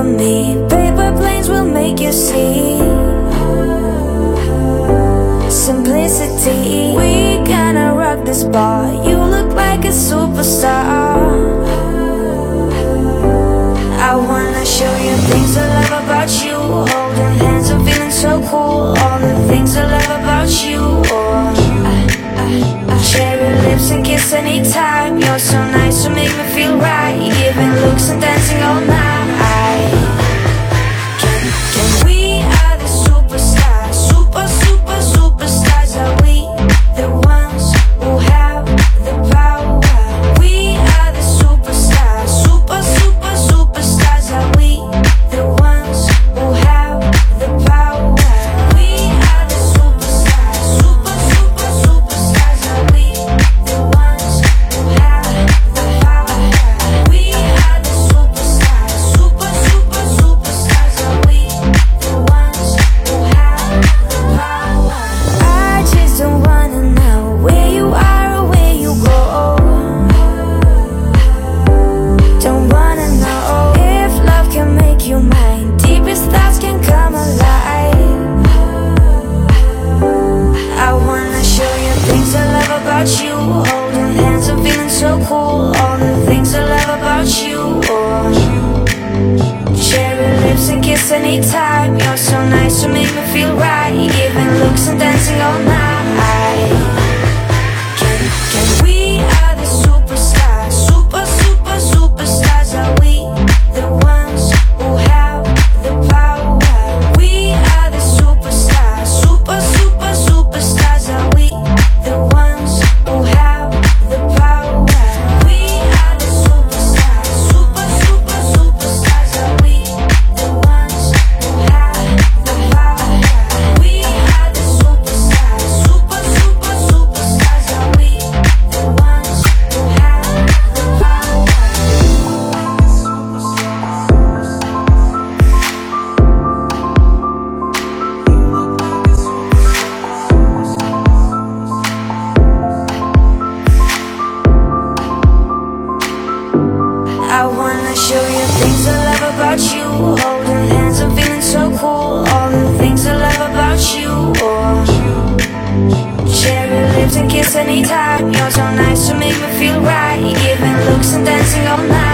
for me. Paper planes will make you see Simplicity. We gonna rock this bar. You look like a superstar. I wanna show you things I love about you. Holding hands and feeling so cool. All the things I love about you. Oh. Cherry lips and kiss anytime. You're so nice, you make me feel right. Giving looks and dancing all night. So cool. All the things I love about you. Oh. Cherry lips and kiss anytime. You're so nice, you make me feel right. Giving looks and dancing all night. Show you things I love about you. Holding hands and feeling so cool. All the things I love about you. Oh. Cherry lips and kiss anytime. You're so nice to make me feel right. Giving looks and dancing all night.